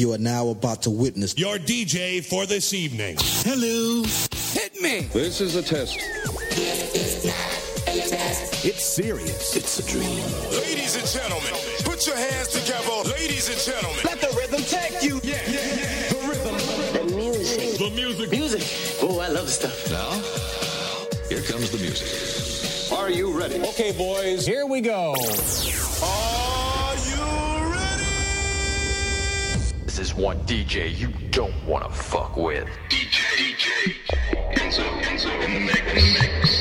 You are now about to witness your DJ for this evening. Hello. Hit me. This is a test. It's serious. It's a dream. Ladies and gentlemen, put your hands together. Ladies and gentlemen. Let the rhythm take you. Yeah, yeah, yeah. The rhythm. The music. The music. Music. Oh, I love the stuff. Now, here comes the music. Are you ready? Okay, boys, here we go. Are is one DJ you don't want to fuck with. DJ, DJ, Enzo, Enzo mix. Mix.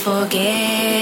forget.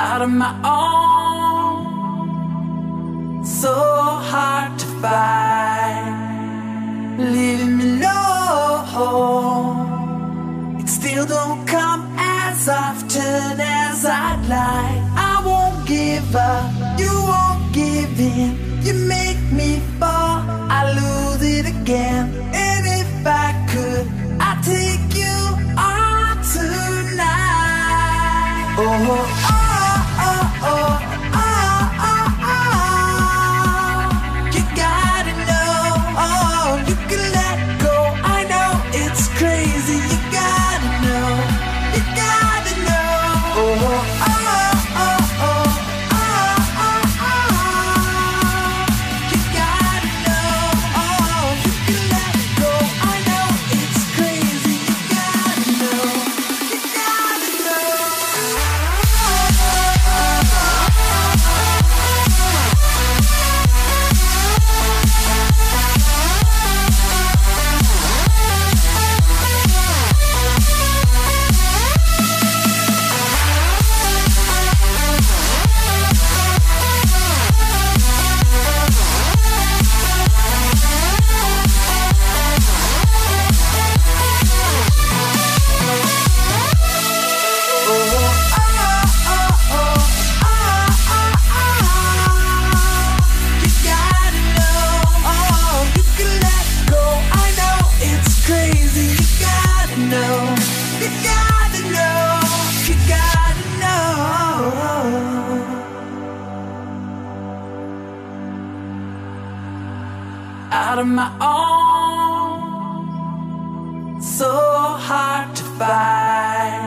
out of my own. So hard to find, leaving me alone. It still don't come as often as I'd like. I won't give up, you won't give in. You make me fall, I lose it again. And if I could, I'd take you on tonight. Oh. oh out of my own. So hard to find.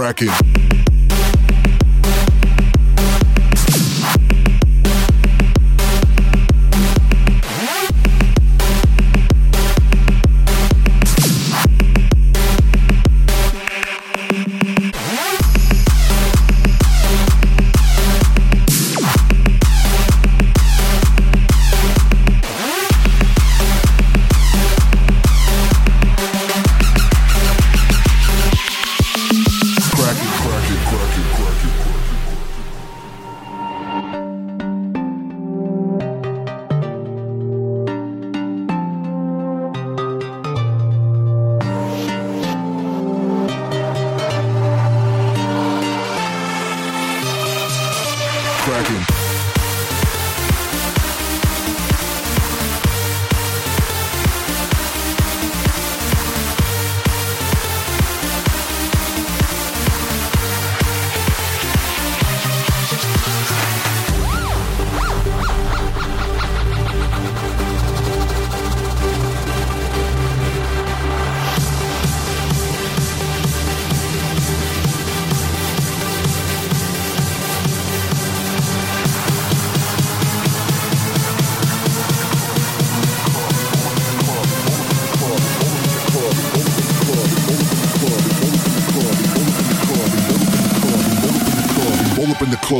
Cracking,